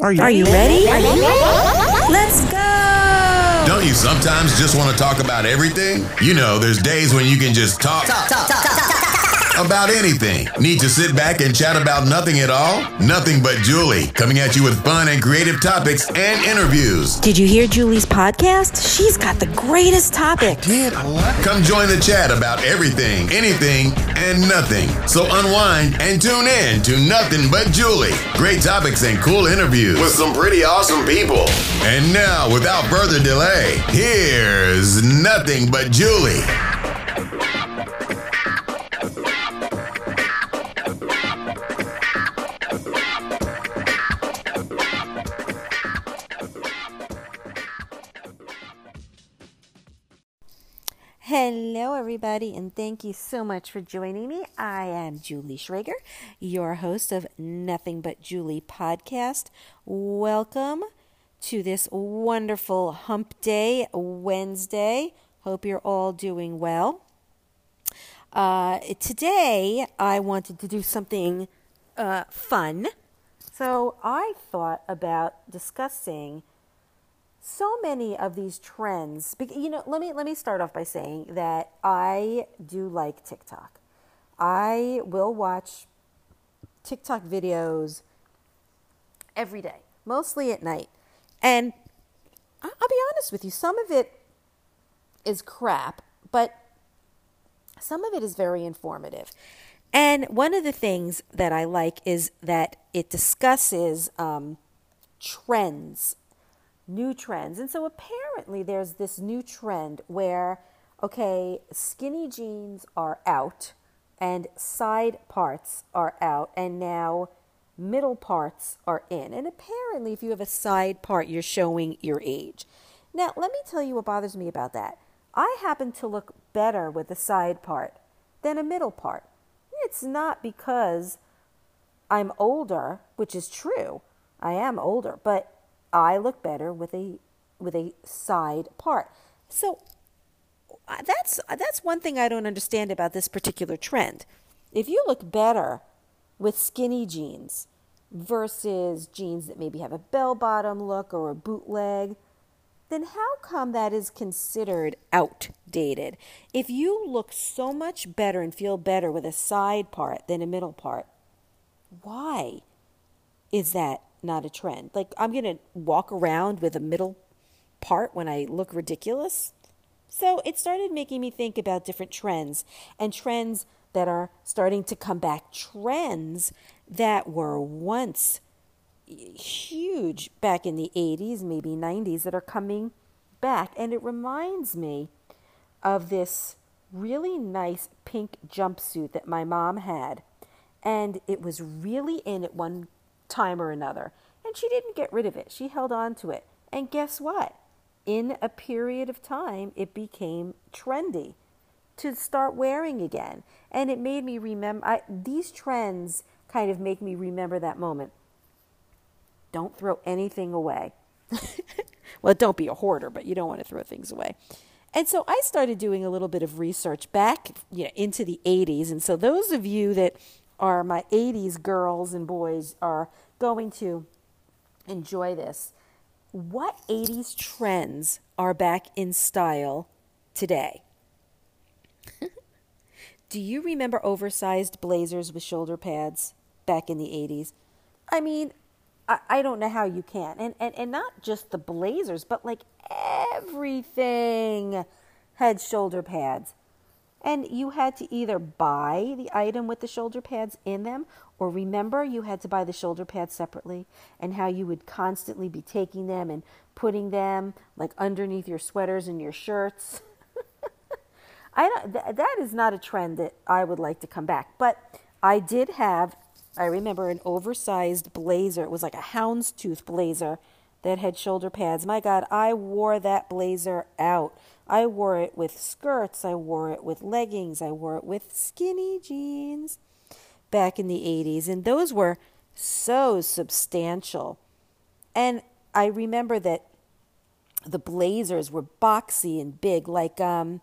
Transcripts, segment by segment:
Are you, Are you ready? Let's go! Don't you sometimes just want to talk about everything? You know, there's days when you can just talk, about anything. Need to sit back and chat about nothing at all? Nothing but Julie, coming at you with fun and creative topics and interviews. Did you hear Julie's podcast? She's got the greatest topic. Did what? Come join the chat about everything, anything, and nothing. So unwind and tune in to Nothing But Julie. Great topics and cool interviews with some pretty awesome people. And now, without further delay, here's Nothing But Julie. Hello, everybody, and thank you so much for joining me. I am Julie Schrager, your host of Nothing But Julie podcast. Welcome to this wonderful Hump Day Wednesday. Hope you're all doing well. Uh, today, I wanted to do something uh, fun. So, I thought about discussing so many of these trends you know let me let me start off by saying that i do like tiktok. I will watch tiktok videos every day mostly at night. And i'll be honest with you some of it is crap but some of it is very informative. And one of the things that i like is that it discusses um, trends new trends. And so apparently there's this new trend where, okay, skinny jeans are out and side parts are out, and now middle parts are in. And apparently, if you have a side part, you're showing your age. Now, let me tell you what bothers me about that. I happen to look better with a side part than a middle part. It's not because I'm older, which is true. I am older, but I look better with a with a side part. So uh, that's that's one thing I don't understand about this particular trend. If you look better with skinny jeans versus jeans that maybe have a bell bottom look or a bootleg, then how come that is considered outdated? If you look so much better and feel better with a side part than a middle part, why is that not a trend. Like I'm going to walk around with a middle part when I look ridiculous. So it started making me think about different trends and trends that are starting to come back, trends that were once huge back in the 80s, maybe 90s, that are coming back. And it reminds me of this really nice pink jumpsuit that my mom had. And it was really in at one time or another. And she didn't get rid of it. She held on to it. And guess what? In a period of time, it became trendy to start wearing again. And it made me remember I, these trends kind of make me remember that moment. Don't throw anything away. well, don't be a hoarder, but you don't want to throw things away. And so I started doing a little bit of research back you know, into the 80s. And so those of you that are my 80s girls and boys are going to enjoy this. What 80s trends are back in style today? Do you remember oversized blazers with shoulder pads back in the 80s? I mean, I, I don't know how you can. And, and, and not just the blazers, but like everything had shoulder pads. And you had to either buy the item with the shoulder pads in them, or remember you had to buy the shoulder pads separately, and how you would constantly be taking them and putting them like underneath your sweaters and your shirts. I don't, th- that is not a trend that I would like to come back. But I did have, I remember an oversized blazer. It was like a houndstooth blazer that had shoulder pads. My God, I wore that blazer out. I wore it with skirts, I wore it with leggings, I wore it with skinny jeans back in the 80s. And those were so substantial. And I remember that the blazers were boxy and big, like, um,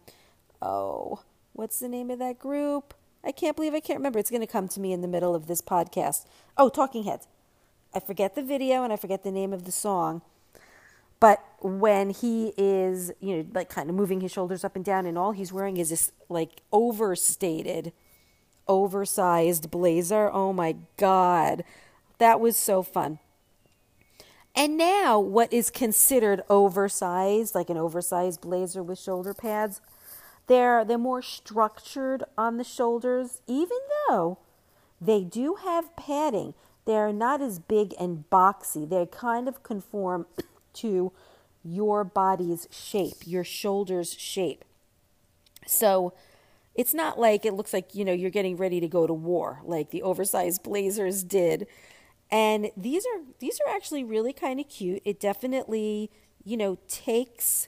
oh, what's the name of that group? I can't believe I can't remember. It's going to come to me in the middle of this podcast. Oh, Talking Heads. I forget the video and I forget the name of the song. But when he is, you know, like kind of moving his shoulders up and down, and all he's wearing is this like overstated, oversized blazer. Oh my God. That was so fun. And now, what is considered oversized, like an oversized blazer with shoulder pads, they're they're more structured on the shoulders, even though they do have padding. They're not as big and boxy. They kind of conform to your body's shape, your shoulders' shape. So it's not like it looks like, you know, you're getting ready to go to war like the oversized blazers did. And these are these are actually really kind of cute. It definitely, you know, takes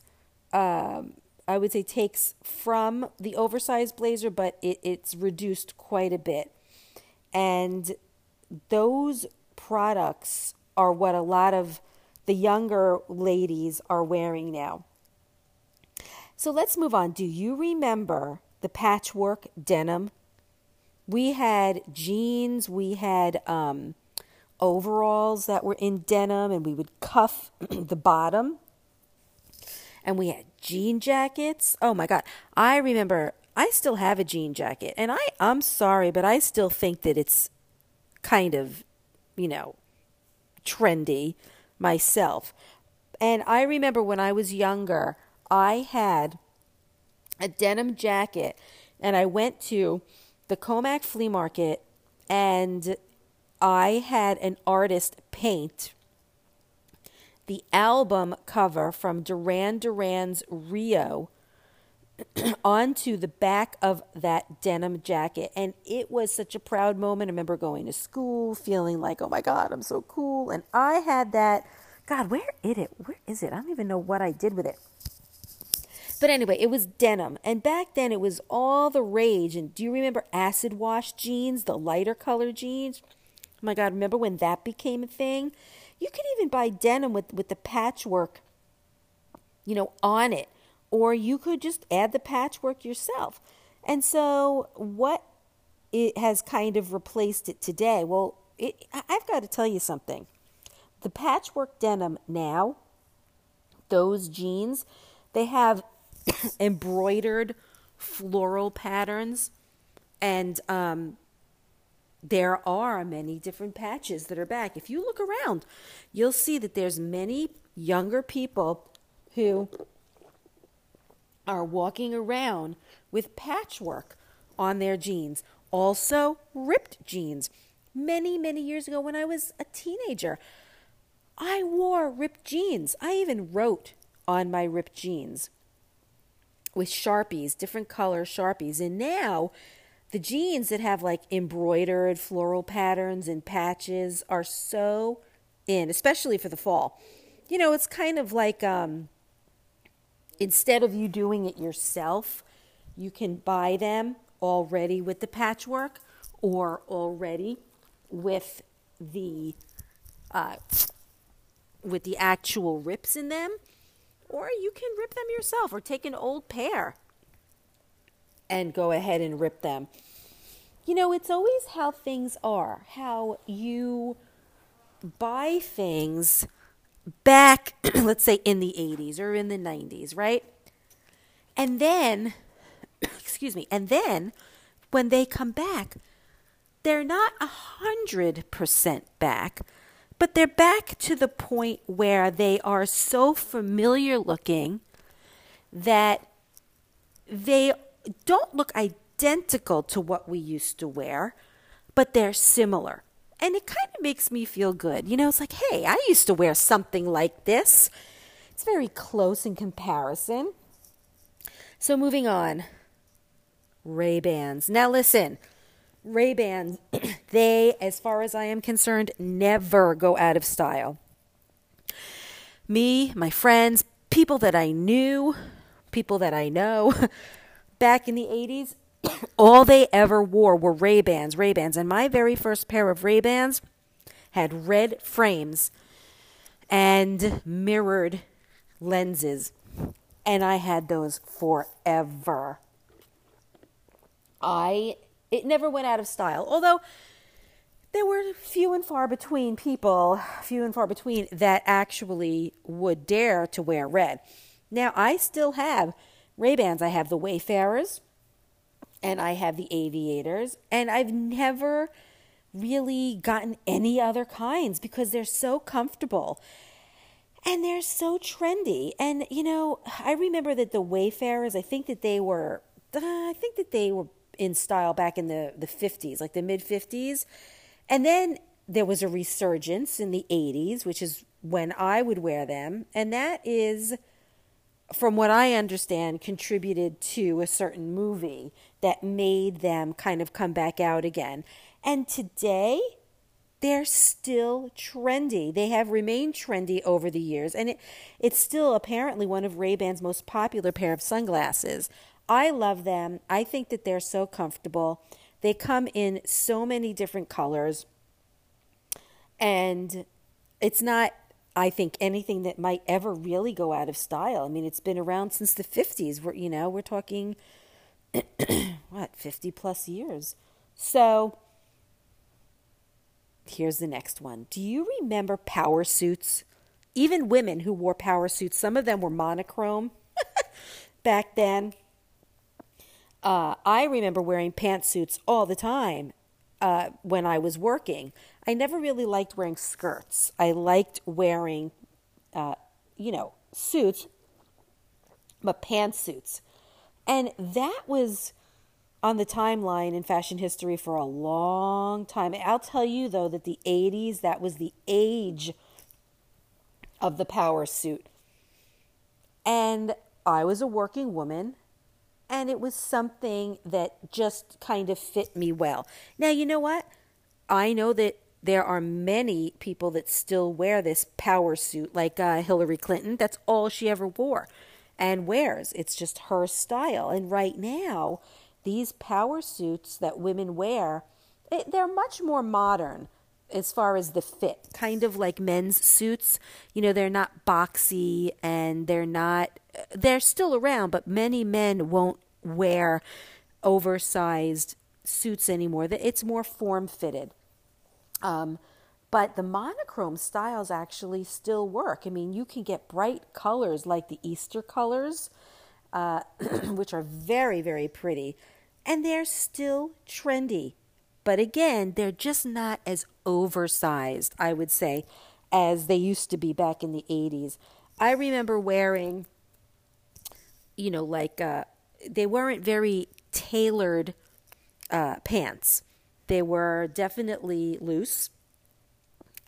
um, I would say takes from the oversized blazer, but it, it's reduced quite a bit. And those products are what a lot of the younger ladies are wearing now. So let's move on. Do you remember the patchwork denim? We had jeans, we had um, overalls that were in denim, and we would cuff the bottom and we had jean jackets. Oh my God. I remember I still have a jean jacket. And I, I'm sorry, but I still think that it's kind of, you know, trendy myself. And I remember when I was younger, I had a denim jacket and I went to the Commack flea market and I had an artist paint the album cover from Duran Duran's Rio onto the back of that denim jacket. And it was such a proud moment. I remember going to school feeling like, oh my God, I'm so cool. And I had that. God, where is it? Where is it? I don't even know what I did with it. But anyway, it was denim. And back then it was all the rage. And do you remember acid wash jeans, the lighter color jeans? Oh my God, remember when that became a thing? You could even buy denim with, with the patchwork, you know, on it. Or you could just add the patchwork yourself. And so what it has kind of replaced it today? Well, it, I've got to tell you something. The patchwork denim now, those jeans, they have embroidered floral patterns and um, there are many different patches that are back. If you look around, you'll see that there's many younger people who are walking around with patchwork on their jeans. Also, ripped jeans. Many, many years ago when I was a teenager, I wore ripped jeans. I even wrote on my ripped jeans with Sharpies, different color Sharpies. And now the jeans that have like embroidered floral patterns and patches are so in, especially for the fall. You know, it's kind of like um, instead of you doing it yourself, you can buy them already with the patchwork or already with the uh, with the actual rips in them, or you can rip them yourself or take an old pair and go ahead and rip them. You know, it's always how things are, how you buy things back, let's say in the 80s or in the 90s, right? And then, excuse me, and then when they come back, they're not a hundred percent back, but they're back to the point where they are so familiar looking that they don't look identical to what we used to wear, but they're similar. And it kind of makes me feel good. You know, it's like, hey, I used to wear something like this. It's very close in comparison. So moving on. Ray-Bans. Now listen, Ray-Bans, they, as far as I am concerned, never go out of style. Me, my friends, people that I knew, people that I know, back in the 80s, all they ever wore were Ray-Bans, Ray-Bans. And my very first pair of Ray-Bans had red frames and mirrored lenses. And I had those forever. I it never went out of style. Although there were few and far between people, few and far between that actually would dare to wear red. Now, I still have Ray-Bans. I have the Wayfarers and I have the Aviators, and I've never really gotten any other kinds because they're so comfortable and they're so trendy. And you know, I remember that the Wayfarers, I think that they were uh, I think that they were in style back in the the 50s, like the mid 50s. And then there was a resurgence in the 80s, which is when I would wear them, and that is from what I understand, contributed to a certain movie that made them kind of come back out again. And today, they're still trendy. They have remained trendy over the years, and it, it's still apparently one of Ray-Ban's most popular pair of sunglasses. I love them. I think that they're so comfortable. They come in so many different colors, and it's not I think anything that might ever really go out of style. I mean, it's been around since the 50s. We're, you know, we're talking what, 50 plus years. So, here's the next one. Do you remember power suits? Even women who wore power suits, some of them were monochrome back then. Uh, I remember wearing pantsuits all the time uh, when I was working. I never really liked wearing skirts. I liked wearing, uh, you know, suits, but pantsuits. And that was on the timeline in fashion history for a long time. I'll tell you, though, that the 80s, that was the age of the power suit. And I was a working woman and it was something that just kind of fit me well. Now, you know what? I know that there are many people that still wear this power suit, like uh, Hillary Clinton. That's all she ever wore and wears. It's just her style. And right now, these power suits that women wear, they're much more modern as far as the fit, kind of like men's suits. You know, they're not boxy and they're not, they're still around, but many men won't wear oversized suits anymore. It's more form fitted. Um, but the monochrome styles actually still work. I mean, you can get bright colors like the Easter colors, uh, which are very, very pretty, and they're still trendy. But again, they're just not as oversized, I would say, as they used to be back in the 80s. I remember wearing, you know, like uh, they weren't very tailored uh, pants. They were definitely loose,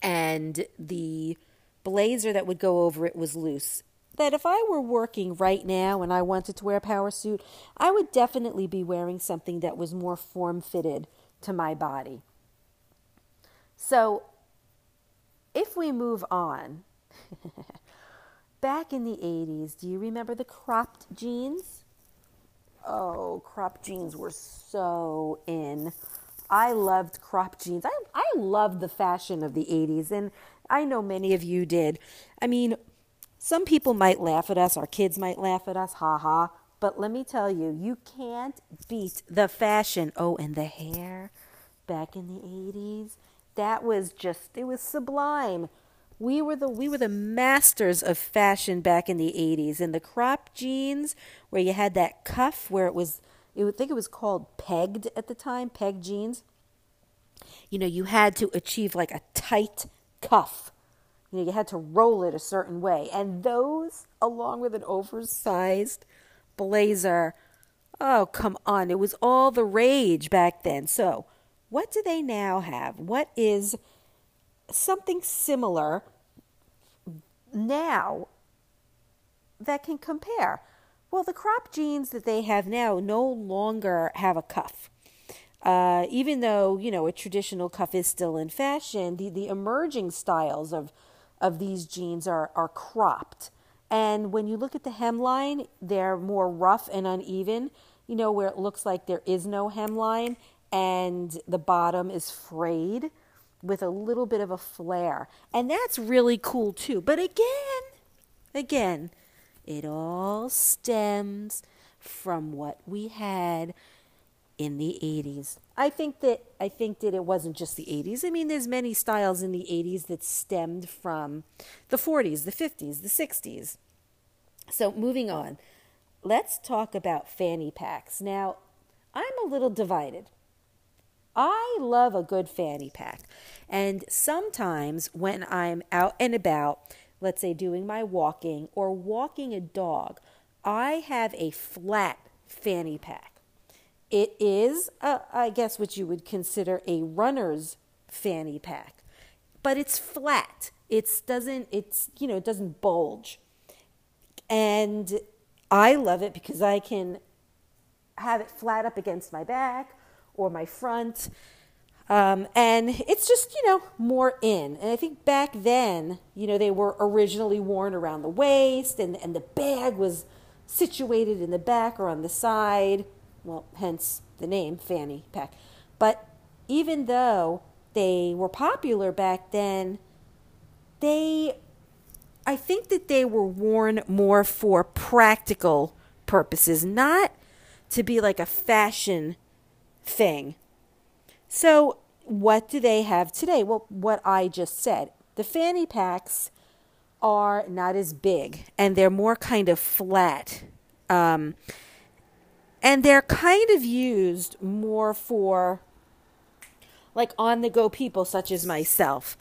and the blazer that would go over it was loose. That if I were working right now and I wanted to wear a power suit, I would definitely be wearing something that was more form fitted to my body. So, if we move on, back in the 80s, do you remember the cropped jeans? Oh, cropped jeans were so in. I loved crop jeans. I, I loved the fashion of the 80s, and I know many of you did. I mean, some people might laugh at us, our kids might laugh at us, ha ha. But let me tell you, you can't beat the fashion. Oh, and the hair back in the 80s. That was just, it was sublime. We were the we were the masters of fashion back in the 80s and the crop jeans where you had that cuff where it was I would think it was called pegged at the time, peg jeans. You know, you had to achieve like a tight cuff. You know, you had to roll it a certain way. And those, along with an oversized blazer, oh, come on. It was all the rage back then. So, what do they now have? What is something similar now that can compare. Well, the crop jeans that they have now no longer have a cuff. Uh, even though you know a traditional cuff is still in fashion, the, the emerging styles of of these jeans are are cropped. And when you look at the hemline, they're more rough and uneven. You know where it looks like there is no hemline and the bottom is frayed with a little bit of a flare. And that's really cool too. But again, again, it all stems from what we had in the 80s. I think that I think that it wasn't just the 80s. I mean, there's many styles in the 80s that stemmed from the 40s, the 50s, the 60s. So, moving on. Let's talk about fanny packs. Now, I'm a little divided. I love a good fanny pack. And sometimes when I'm out and about, let's say doing my walking or walking a dog, I have a flat fanny pack. It is, uh, I guess, what you would consider a runner's fanny pack, but it's flat. It's doesn't. It's you know it doesn't bulge, and I love it because I can have it flat up against my back or my front. Um, and it's just, you know, more in. And I think back then, you know, they were originally worn around the waist and, and the bag was situated in the back or on the side. Well, hence the name fanny pack. But even though they were popular back then, they, I think that they were worn more for practical purposes, not to be like a fashion thing. So, what do they have today? Well, what I just said. The fanny packs are not as big and they're more kind of flat. Um, and they're kind of used more for like on the go people such as myself.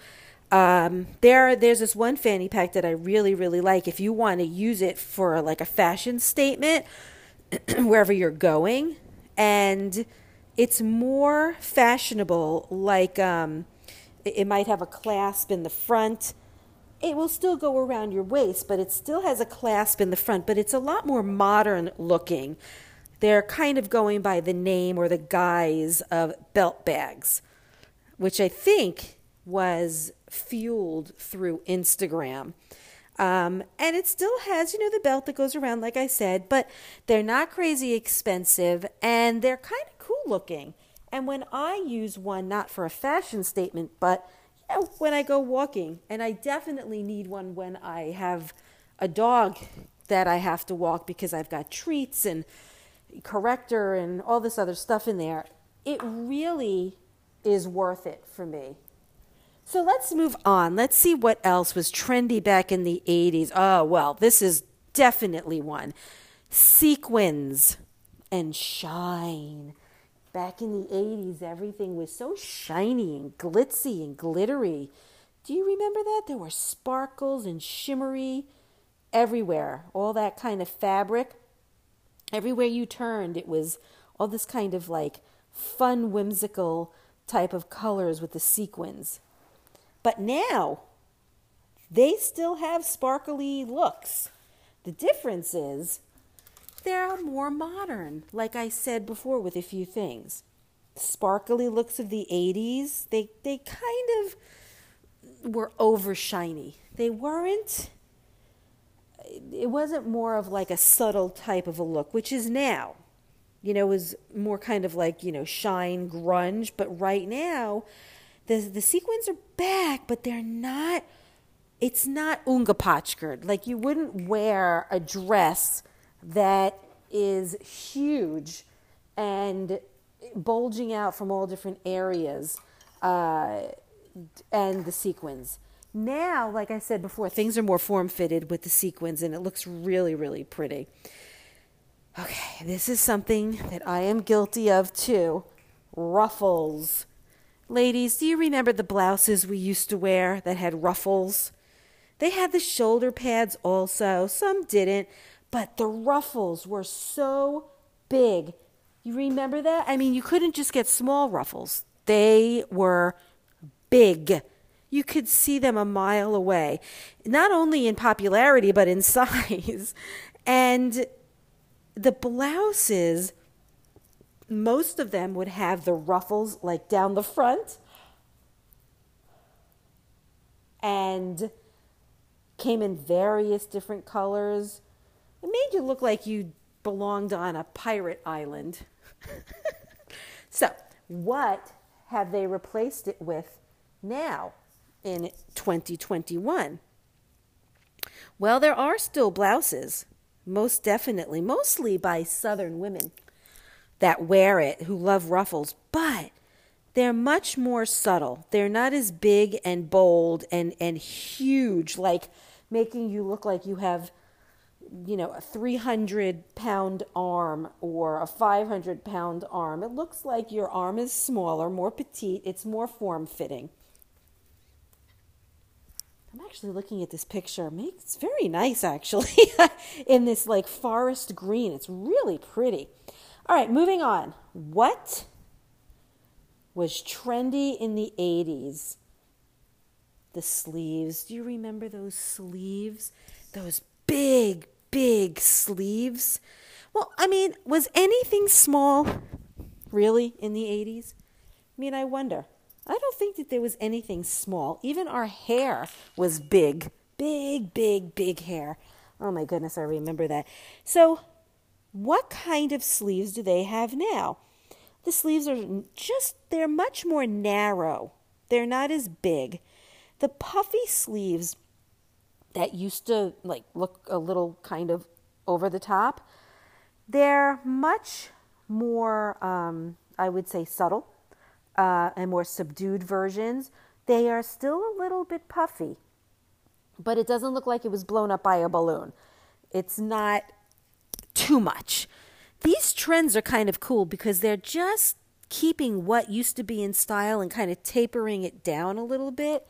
Um, there, there's this one fanny pack that I really, really like. If you want to use it for like a fashion statement, wherever you're going, and it's more fashionable. Like um, it, might have a clasp in the front, it will still go around your waist, but it still has a clasp in the front, but it's a lot more modern looking. They're kind of going by the name or the guise of belt bags, which I think was fueled through Instagram. Um, and it still has, you know, the belt that goes around, like I said, but they're not crazy expensive and they're kind of cool looking. And when I use one, not for a fashion statement, but when I go walking. And I definitely need one when I have a dog that I have to walk because I've got treats and corrector and all this other stuff in there. It really is worth it for me. So let's move on. Let's see what else was trendy back in the 80s. Oh, well, this is definitely one. Sequins and shine. Back in the 80s, everything was so shiny and glitzy and glittery. Do you remember that? There were sparkles and shimmery everywhere, all that kind of fabric. Everywhere you turned, it was all this kind of like fun, whimsical type of colors with the sequins. But now, they still have sparkly looks. The difference is they're more modern, like I said before, with a few things. Sparkly looks of the 80s, they, they kind of were over shiny. They weren't, it wasn't more of like a subtle type of a look, which is now. You know, was more kind of like, you know, shine grunge, but right now, the the sequins are back, but they're not it's not Unga ungepatchkerd. Like you wouldn't wear a dress that is huge and bulging out from all different areas uh, and the sequins. Now, like I said before, things are more form fitted with the sequins and it looks really, really pretty. Okay, this is something that I am guilty of too ruffles. Ladies, do you remember the blouses we used to wear that had ruffles? They had the shoulder pads also, some didn't, but the ruffles were so big. You remember that? I mean, you couldn't just get small ruffles, they were big. You could see them a mile away, not only in popularity, but in size. And the blouses, most of them would have the ruffles like down the front and came in various different colors it made you look like you belonged on a pirate island. so, what have they replaced it with now in 2021? Well, there are still blouses, most definitely, mostly by Southern women. that wear it who love ruffles, but they're much more subtle. They're not as big and bold and, and huge, like making you look like you have, you know, a 300 pound arm or a 500 pound arm. It looks like your arm is smaller, more petite, it's more form fitting. I'm actually looking at this picture. It's very nice, actually, in this like forest green. It's really pretty. All right, moving on. What was trendy in the 80s? The sleeves. Do you remember those sleeves? Those big, big sleeves? Well, I mean, was anything small really in the 80s? I mean, I wonder. I don't think that there was anything small. Even our hair was big, big, big, big hair. Oh my goodness, I remember that. So, what kind of sleeves do they have now? The sleeves are just, they're much more narrow. They're not as big. The puffy sleeves that used to like look a little kind of over the top, they're much more, um, I would say, subtle uh, and more subdued versions. They are still a little bit puffy, but it doesn't look like it was blown up by a balloon. It's not too much. These trends are kind of cool because they're just keeping what used to be in style and kind of tapering it down a little bit.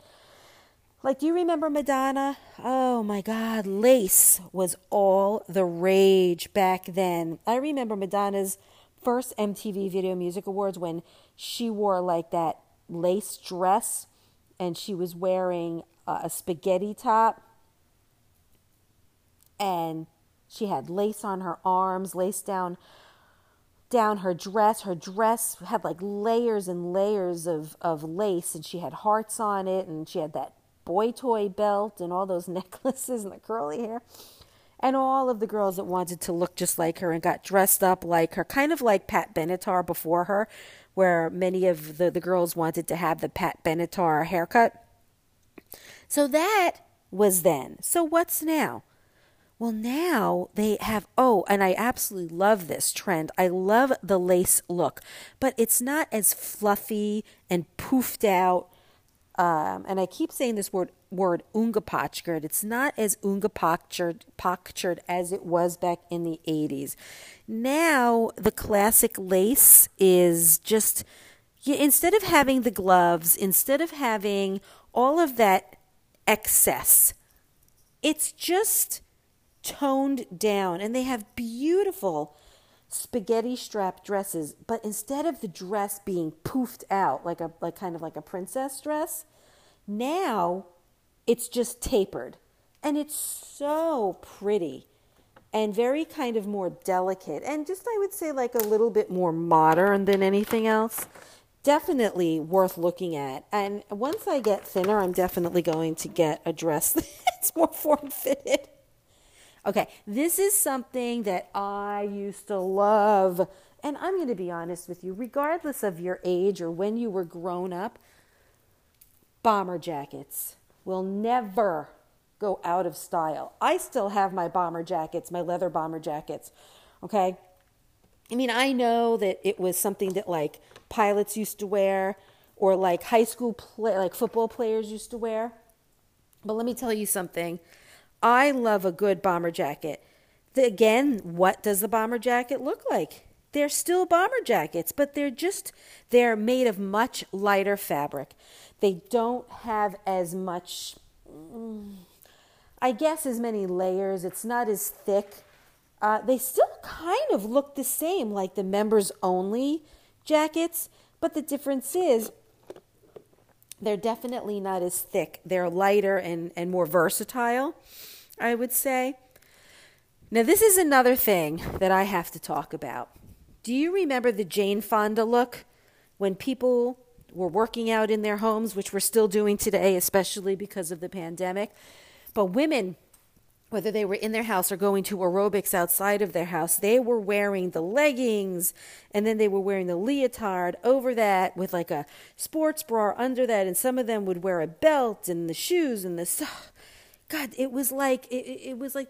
Like, do you remember Madonna? Oh my God, lace was all the rage back then. I remember Madonna's first MTV Video Music Awards when she wore like that lace dress and she was wearing a spaghetti top and she had lace on her arms, lace down down her dress. Her dress had like layers and layers of, of lace, and she had hearts on it, and she had that boy toy belt and all those necklaces and the curly hair. And all of the girls that wanted to look just like her and got dressed up like her, kind of like Pat Benatar before her, where many of the, the girls wanted to have the Pat Benatar haircut. So that was then. So what's now? Well, now they have, oh, and I absolutely love this trend. I love the lace look, but it's not as fluffy and poofed out. Um, and I keep saying this word, word ungepatchert. It's not as ungepatchert as it was back in the 80s. Now, the classic lace is just, instead of having the gloves, instead of having all of that excess, it's just toned down and they have beautiful spaghetti strap dresses but instead of the dress being poofed out like a like kind of like a princess dress now it's just tapered. And it's so pretty and very kind of more delicate and just I would say like a little bit more modern than anything else. Definitely worth looking at. And once I get thinner I'm definitely going to get a dress that's more form fitted Okay, this is something that I used to love. And I'm going to be honest with you, regardless of your age or when you were grown up, bomber jackets will never go out of style. I still have my bomber jackets, my leather bomber jackets. Okay? I mean, I know that it was something that like pilots used to wear or like high school play, like football players used to wear. But let me tell you something I love a good bomber jacket. The, again, what does the bomber jacket look like? They're still bomber jackets, but they're just they're made of much lighter fabric. They don't have as much mm, I guess as many layers. It's not as thick. Uh, they still kind of look the same like the members only jackets, but the difference is they're definitely not as thick. They're lighter and, and more versatile. I would say. Now, this is another thing that I have to talk about. Do you remember the Jane Fonda look when people were working out in their homes, which we're still doing today, especially because of the pandemic? But women, whether they were in their house or going to aerobics outside of their house, they were wearing the leggings and then they were wearing the leotard over that with like a sports bra under that. And some of them would wear a belt and the shoes and the. God, it was like it, it was like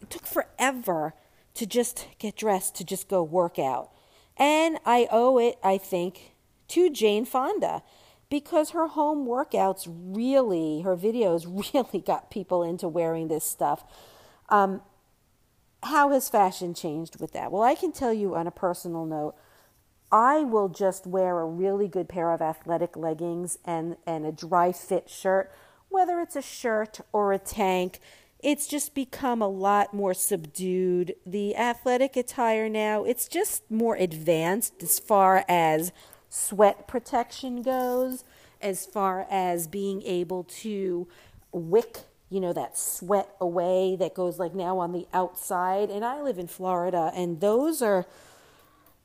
it took forever to just get dressed to just go work out. And I owe it, I think, to Jane Fonda because her home workouts really, her videos really got people into wearing this stuff. Um, how has fashion changed with that? Well, I can tell you on a personal note, I will just wear a really good pair of athletic leggings and, and a dry fit shirt, whether it's a shirt or a tank. It's just become a lot more subdued. The athletic attire now, it's just more advanced as far as sweat protection goes, as far as being able to wick you know that sweat away that goes like now on the outside and i live in florida and those are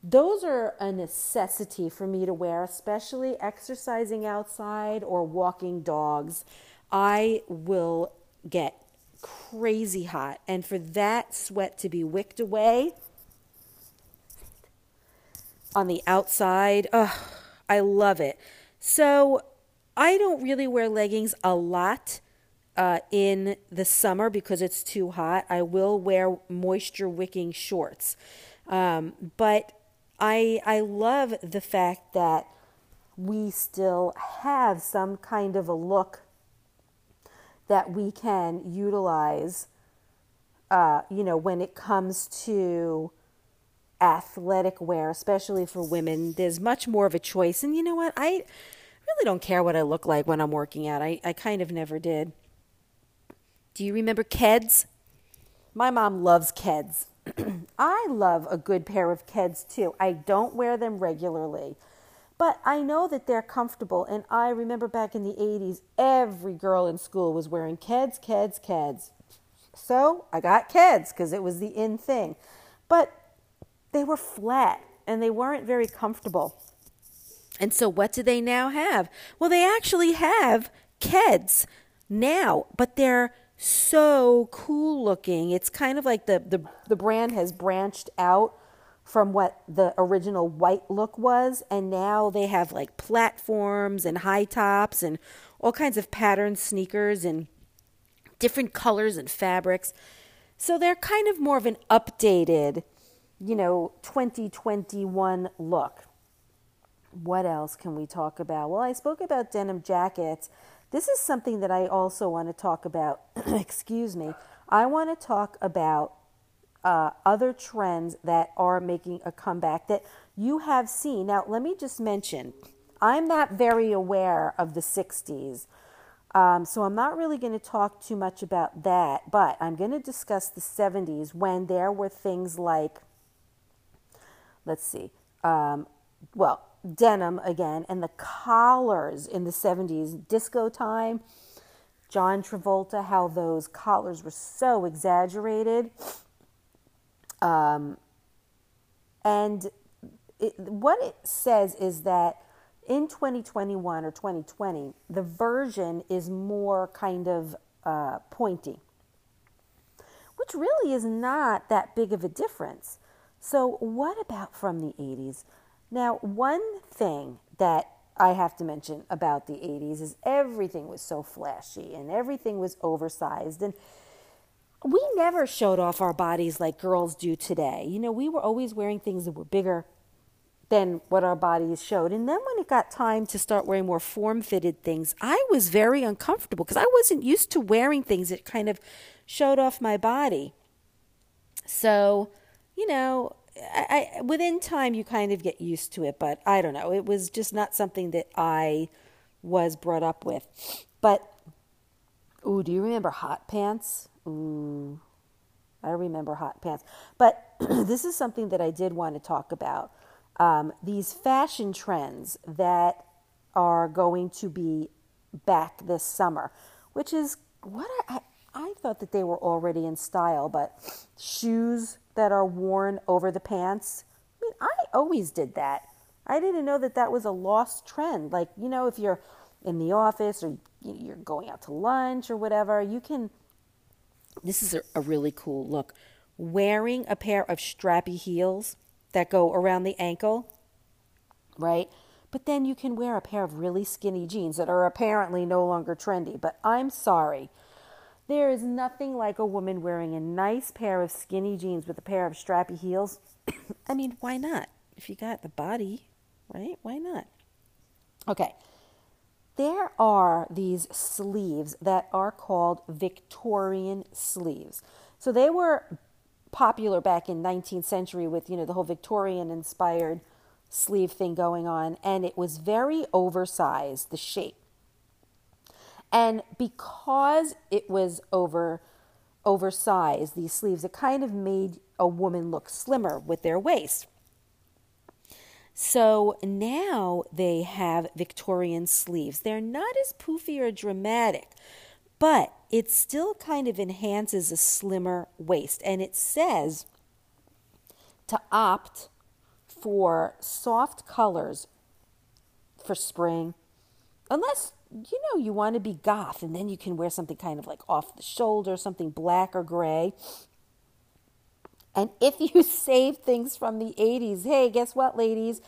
those are a necessity for me to wear especially exercising outside or walking dogs i will get crazy hot and for that sweat to be wicked away on the outside oh i love it so i don't really wear leggings a lot uh, in the summer because it's too hot. I will wear moisture wicking shorts. Um, but I, I love the fact that we still have some kind of a look that we can utilize, uh, you know, when it comes to athletic wear, especially for women. There's much more of a choice. And you know what? I really don't care what I look like when I'm working out. I, I kind of never did. Do you remember Keds? My mom loves Keds. I love a good pair of Keds too. I don't wear them regularly, but I know that they're comfortable. And I remember back in the 80s, every girl in school was wearing Keds, Keds, Keds. So I got Keds because it was the in thing. But they were flat and they weren't very comfortable. And so what do they now have? Well, they actually have Keds now, but they're so cool looking. It's kind of like the, the, the brand has branched out from what the original white look was, and now they have like platforms and high tops and all kinds of patterned sneakers and different colors and fabrics. So they're kind of more of an updated, you know, 2021 look. What else can we talk about? Well, I spoke about denim jackets this is something that I also want to talk about. Excuse me. I want to talk about uh, other trends that are making a comeback that you have seen. Now, let me just mention I'm not very aware of the 60s. Um, so I'm not really going to talk too much about that, but I'm going to discuss the 70s when there were things like, let's see, um, well, denim again and the collars in the 70s disco time john travolta how those collars were so exaggerated um, and it, what it says is that in 2021 or 2020 the version is more kind of uh, pointy which really is not that big of a difference so what about from the 80s now, one thing that I have to mention about the 80s is everything was so flashy and everything was oversized. And we never showed off our bodies like girls do today. You know, we were always wearing things that were bigger than what our bodies showed. And then when it got time to start wearing more form fitted things, I was very uncomfortable because I wasn't used to wearing things that kind of showed off my body. So, you know, I, I, within time you kind of get used to it, but I don't know. It was just not something that I was brought up with. But ooh, do you remember hot pants? Ooh, I remember hot pants. But this is something that I did want to talk about. Um, these fashion trends that are going to be back this summer, which is what I, I thought that they were already in style, but shoes that are worn over the pants. I mean, I always did that. I didn't know that that was a lost trend. Like, you know, if you're in the office or you're going out to lunch or whatever, you can. This is a, a really cool look. Wearing a pair of strappy heels that go around the ankle, right? But then you can wear a pair of really skinny jeans that are apparently no longer trendy. But I'm sorry. There is nothing like a woman wearing a nice pair of skinny jeans with a pair of strappy heels. I mean, why not? if you got the body, right? Why not? Okay. There are these sleeves that are called Victorian sleeves. So they were popular back in 19th century with, you know, the whole Victorian inspired sleeve thing going on and it was very oversized the shape. And because it was over oversized these sleeves, it kind of made a woman look slimmer with their waist. So now they have Victorian sleeves. They're not as poofy or dramatic, but it still kind of enhances a slimmer waist. And it says to opt for soft colors for spring, unless you know you want to be goth and then you can wear something kind of like off the shoulder, something black or gray. And if you save things from the 80s, hey, guess what, ladies?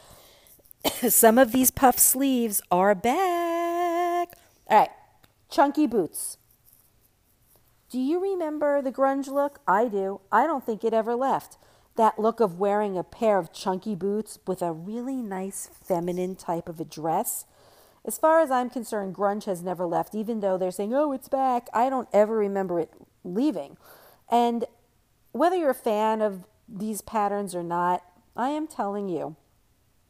Some of these puff sleeves are back. All right, chunky boots. Do you remember the grunge look? I do. I don't think it ever left. That look of wearing a pair of chunky boots with a really nice feminine type of a dress. As far as I'm concerned, grunge has never left, even though they're saying, oh, it's back. I don't ever remember it leaving. And whether you're a fan of these patterns or not, I am telling you,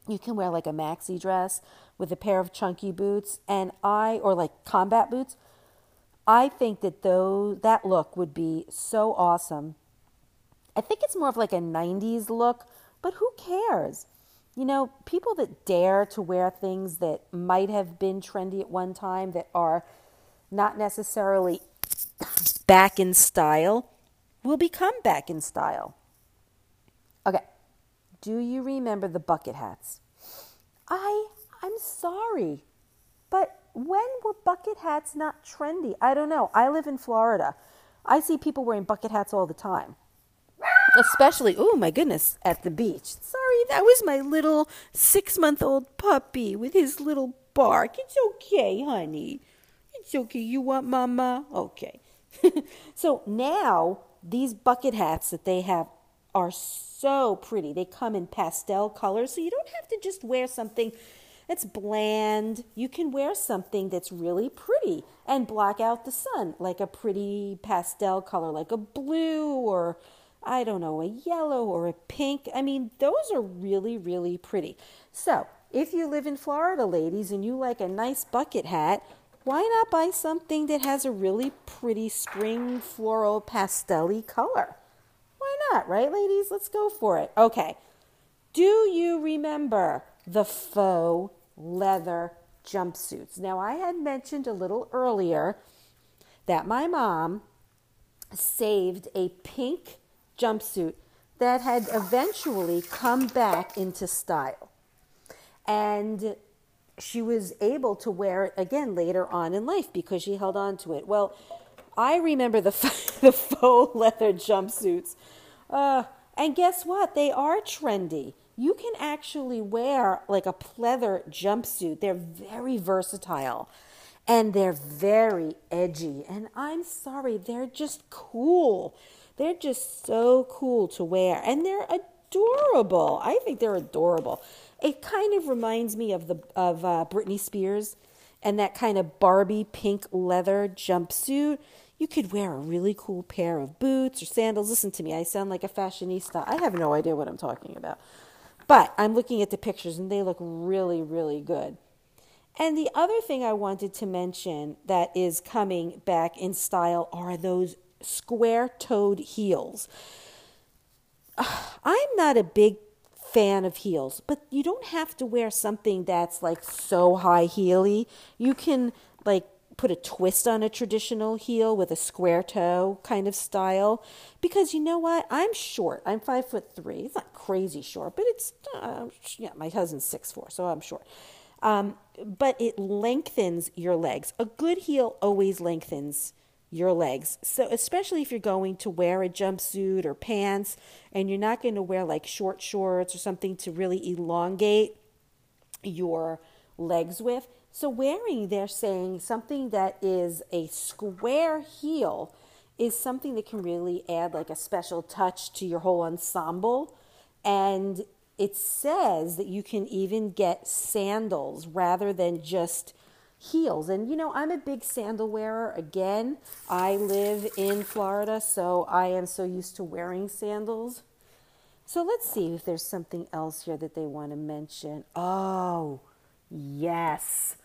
you can wear like a maxi dress with a pair of chunky boots and I or like combat boots. I think that though that look would be so awesome. I think it's more of like a 90s look, but who cares? You know, people that dare to wear things that might have been trendy at one time that are not necessarily back in style will become back in style. Okay. Do you remember the bucket hats? I I'm sorry. But when were bucket hats not trendy? I don't know. I live in Florida. I see people wearing bucket hats all the time. Especially, oh my goodness, at the beach. Sorry, that was my little six month old puppy with his little bark. It's okay, honey. It's okay. You want mama? Okay. so now these bucket hats that they have are so pretty. They come in pastel colors, so you don't have to just wear something that's bland. You can wear something that's really pretty and block out the sun, like a pretty pastel color, like a blue or I don't know, a yellow or a pink. I mean, those are really, really pretty. So, if you live in Florida, ladies, and you like a nice bucket hat, why not buy something that has a really pretty spring floral pastel color? Why not, right, ladies? Let's go for it. Okay. Do you remember the faux leather jumpsuits? Now, I had mentioned a little earlier that my mom saved a pink jumpsuit that had eventually come back into style. And she was able to wear it again later on in life because she held on to it. Well, I remember the the faux leather jumpsuits, uh, and guess what? They are trendy. You can actually wear like a pleather jumpsuit. They're very versatile, and they're very edgy. And I'm sorry, they're just cool. They're just so cool to wear, and they're adorable. I think they're adorable. It kind of reminds me of the of uh, Britney Spears and that kind of Barbie pink leather jumpsuit. You could wear a really cool pair of boots or sandals. Listen to me, I sound like a fashionista. I have no idea what I'm talking about. But I'm looking at the pictures and they look really, really good. And the other thing I wanted to mention that is coming back in style are those square toed heels. I'm not a big fan of heels, but you don't have to wear something that's like so high heely. You can like put a twist on a traditional heel with a square toe kind of style. Because you know what? I'm short. I'm five foot three. It's not crazy short but it's uh, yeah my husband's six four so i'm short. Um, but it lengthens your legs. A good heel always lengthens your legs. So, especially if you're going to wear a jumpsuit or pants and you're not going to wear like short shorts or something to really elongate your legs with. So, wearing, they're saying something that is a square heel is something that can really add like a special touch to your whole ensemble. And it says that you can even get sandals rather than just heels. And you know, I'm a big sandal wearer. Again, I live in Florida, so I am so used to wearing sandals. So let's see if there's something else here that they want to mention. Oh, yes.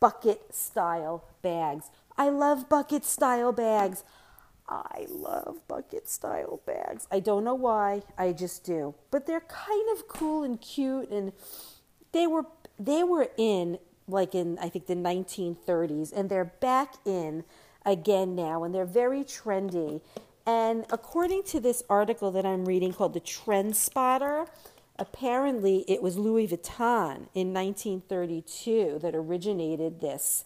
Bucket style bags. I love bucket style bags. I love bucket style bags. I don't know why, I just do. But they're kind of cool and cute and they were they were in like in I think the 1930s and they're back in again now and they're very trendy. And according to this article that I'm reading called The Trend Spotter, apparently it was Louis Vuitton in 1932 that originated this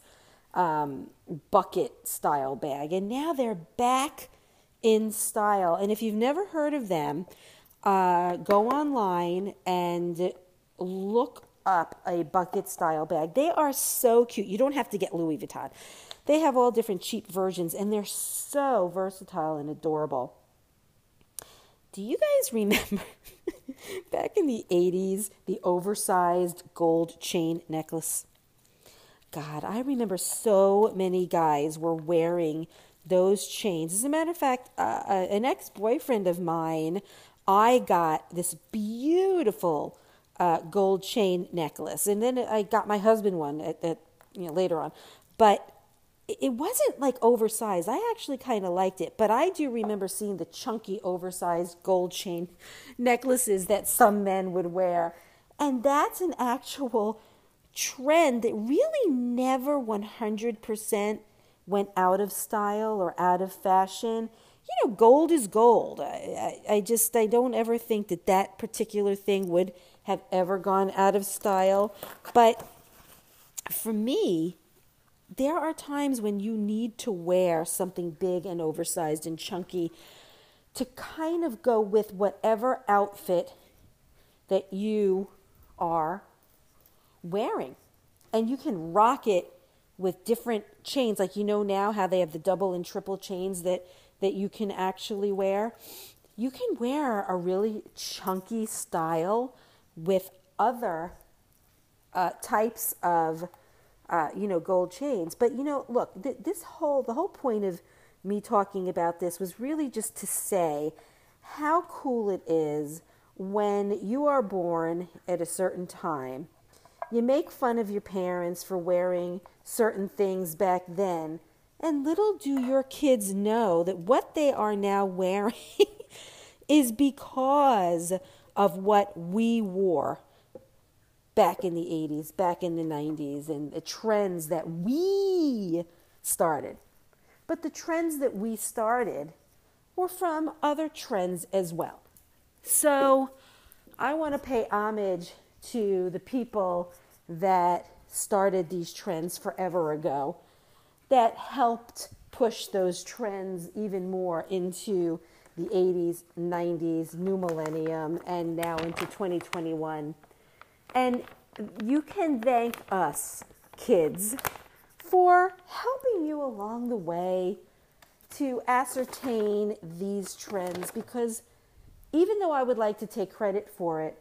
um, bucket style bag. And now they're back in style. And if you've never heard of them, uh, go online and look up a bucket style bag. They are so cute. You don't have to get Louis Vuitton. They have all different cheap versions and they're so versatile and adorable. Do you guys remember back in the 80s the oversized gold chain necklace? God, I remember so many guys were wearing those chains. As a matter of fact, uh, uh an ex boyfriend of mine, I got this beautiful uh, gold chain necklace, and then I got my husband one at, at you know later on, but it wasn't like oversized. I actually kind of liked it, but I do remember seeing the chunky, oversized gold chain necklaces that some men would wear, and that's an actual trend that really never 100% went out of style or out of fashion. You know, gold is gold. I, I, I just, I don't ever think that that particular thing would have ever gone out of style. But for me, there are times when you need to wear something big and oversized and chunky to kind of go with whatever outfit that you are wearing. And you can rock it with different chains. Like you know now how they have the double and triple chains that, that you can actually wear. You can wear a really chunky style with other uh, types of, uh, you know, gold chains. But you know, look, th- this whole the whole point of me talking about this was really just to say how cool it is when you are born at a certain time you make fun of your parents for wearing certain things back then, and little do your kids know that what they are now wearing is because of what we wore back in the 80s, back in the 90s, and the trends that we started. But the trends that we started were from other trends as well. So I want to pay homage to the people that started these trends forever ago that helped push those trends even more into the 80s, 90s, new millennium, and now into 2021. And you can thank us, kids, for helping you along the way to ascertain these trends because even though I would like to take credit for it,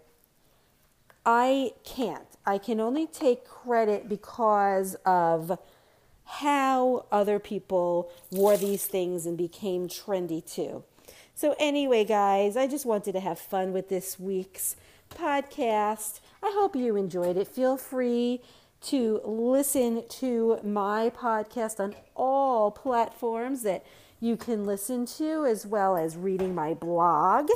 I can't. I can only take credit because of how other people wore these things and became trendy too. So, anyway, guys, I just wanted to have fun with this week's podcast. I hope you enjoyed it. Feel free to listen to my podcast on all platforms that you can listen to, as well as reading my blog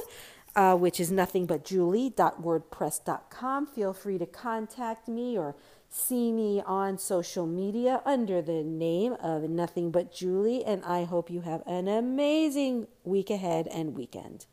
uh, which is nothingbutjulie.wordpress.com. Feel free to contact me or see me on social media under the name of Nothing But Julie. And I hope you have an amazing week ahead and weekend.